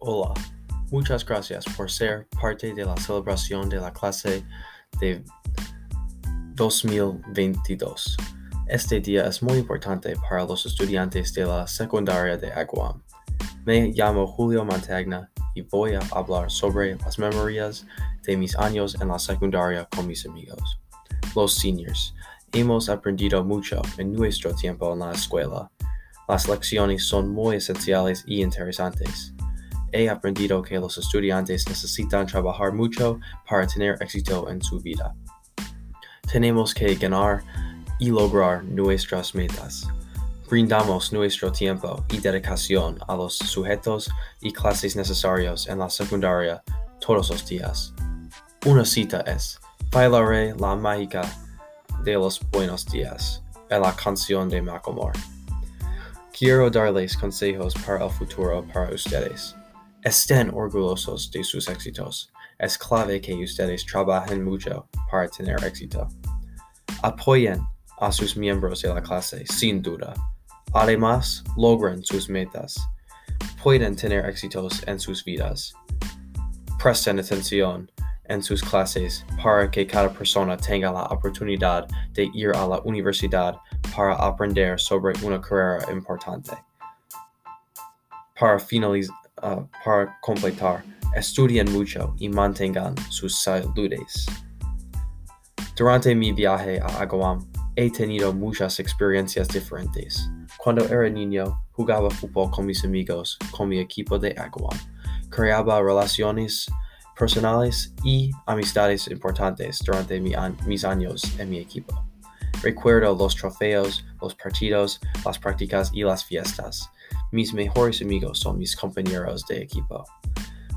Hola, muchas gracias por ser parte de la celebración de la clase de 2022. Este día es muy importante para los estudiantes de la secundaria de Aguam. Me llamo Julio Mantegna y voy a hablar sobre las memorias de mis años en la secundaria con mis amigos. Los seniors. Hemos aprendido mucho en nuestro tiempo en la escuela. Las lecciones son muy esenciales y interesantes. He aprendido que los estudiantes necesitan trabajar mucho para tener éxito en su vida. Tenemos que ganar y lograr nuestras metas. Brindamos nuestro tiempo y dedicación a los sujetos y clases necesarios en la secundaria todos los días. Una cita es, bailaré la mágica de los buenos días, en la canción de Macklemore. Quiero darles consejos para el futuro para ustedes. Estén orgullosos de sus éxitos. Es clave que ustedes trabajen mucho para tener éxito. Apoyen a sus miembros de la clase, sin duda. Además, logren sus metas. Pueden tener éxitos en sus vidas. Presten atención en sus clases para que cada persona tenga la oportunidad de ir a la universidad para aprender sobre una carrera importante. Para finalizar, uh, para completar, estudien mucho y mantengan sus saludes. Durante mi viaje a Aguam, he tenido muchas experiencias diferentes. Cuando era niño, jugaba fútbol con mis amigos, con mi equipo de Aguam. Creaba relaciones personales y amistades importantes durante mi mis años en mi equipo. Recuerdo los trofeos, los partidos, las prácticas y las fiestas. Mis mejores amigos son mis compañeros de equipo.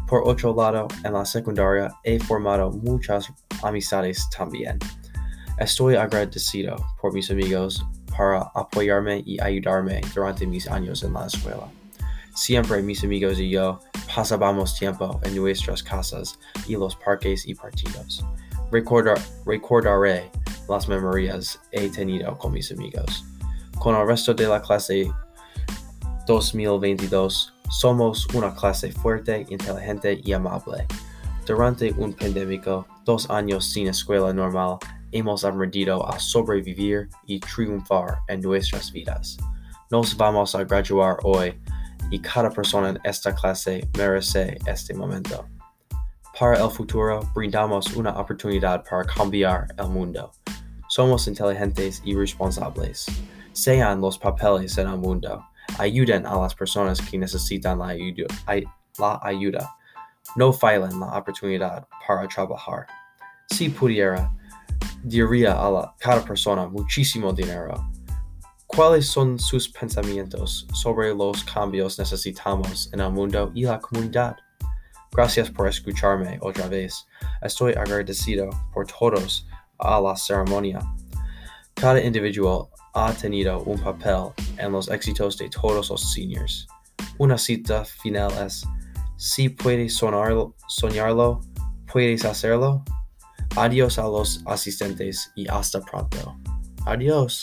Por otro lado, en la secundaria he formado muchas amistades también. Estoy agradecido por mis amigos para apoyarme y ayudarme durante mis años en la escuela. Siempre mis amigos y yo pasábamos tiempo en nuestras casas y los parques y partidos. Recordar, recordaré las memorias he tenido con mis amigos. Con el resto de la clase 2022, somos una clase fuerte, inteligente y amable. Durante un pandémico, dos años sin escuela normal, hemos aprendido a sobrevivir y triunfar en nuestras vidas. Nos vamos a graduar hoy y cada persona en esta clase merece este momento. Para el futuro, brindamos una oportunidad para cambiar el mundo. Somos inteligentes y responsables. Sean los papeles en el mundo. Ayuden a las personas que necesitan la ayuda. La ayuda. No fallen la oportunidad para trabajar. Si pudiera, diría a la, cada persona muchísimo dinero. ¿Cuáles son sus pensamientos sobre los cambios necesitamos en el mundo y la comunidad? Gracias por escucharme otra vez. Estoy agradecido por todos a la ceremonia. Cada individuo ha tenido un papel en los éxitos de todos los seniors. Una cita final es, si puedes sonarlo, soñarlo, puedes hacerlo. Adiós a los asistentes y hasta pronto. Adiós.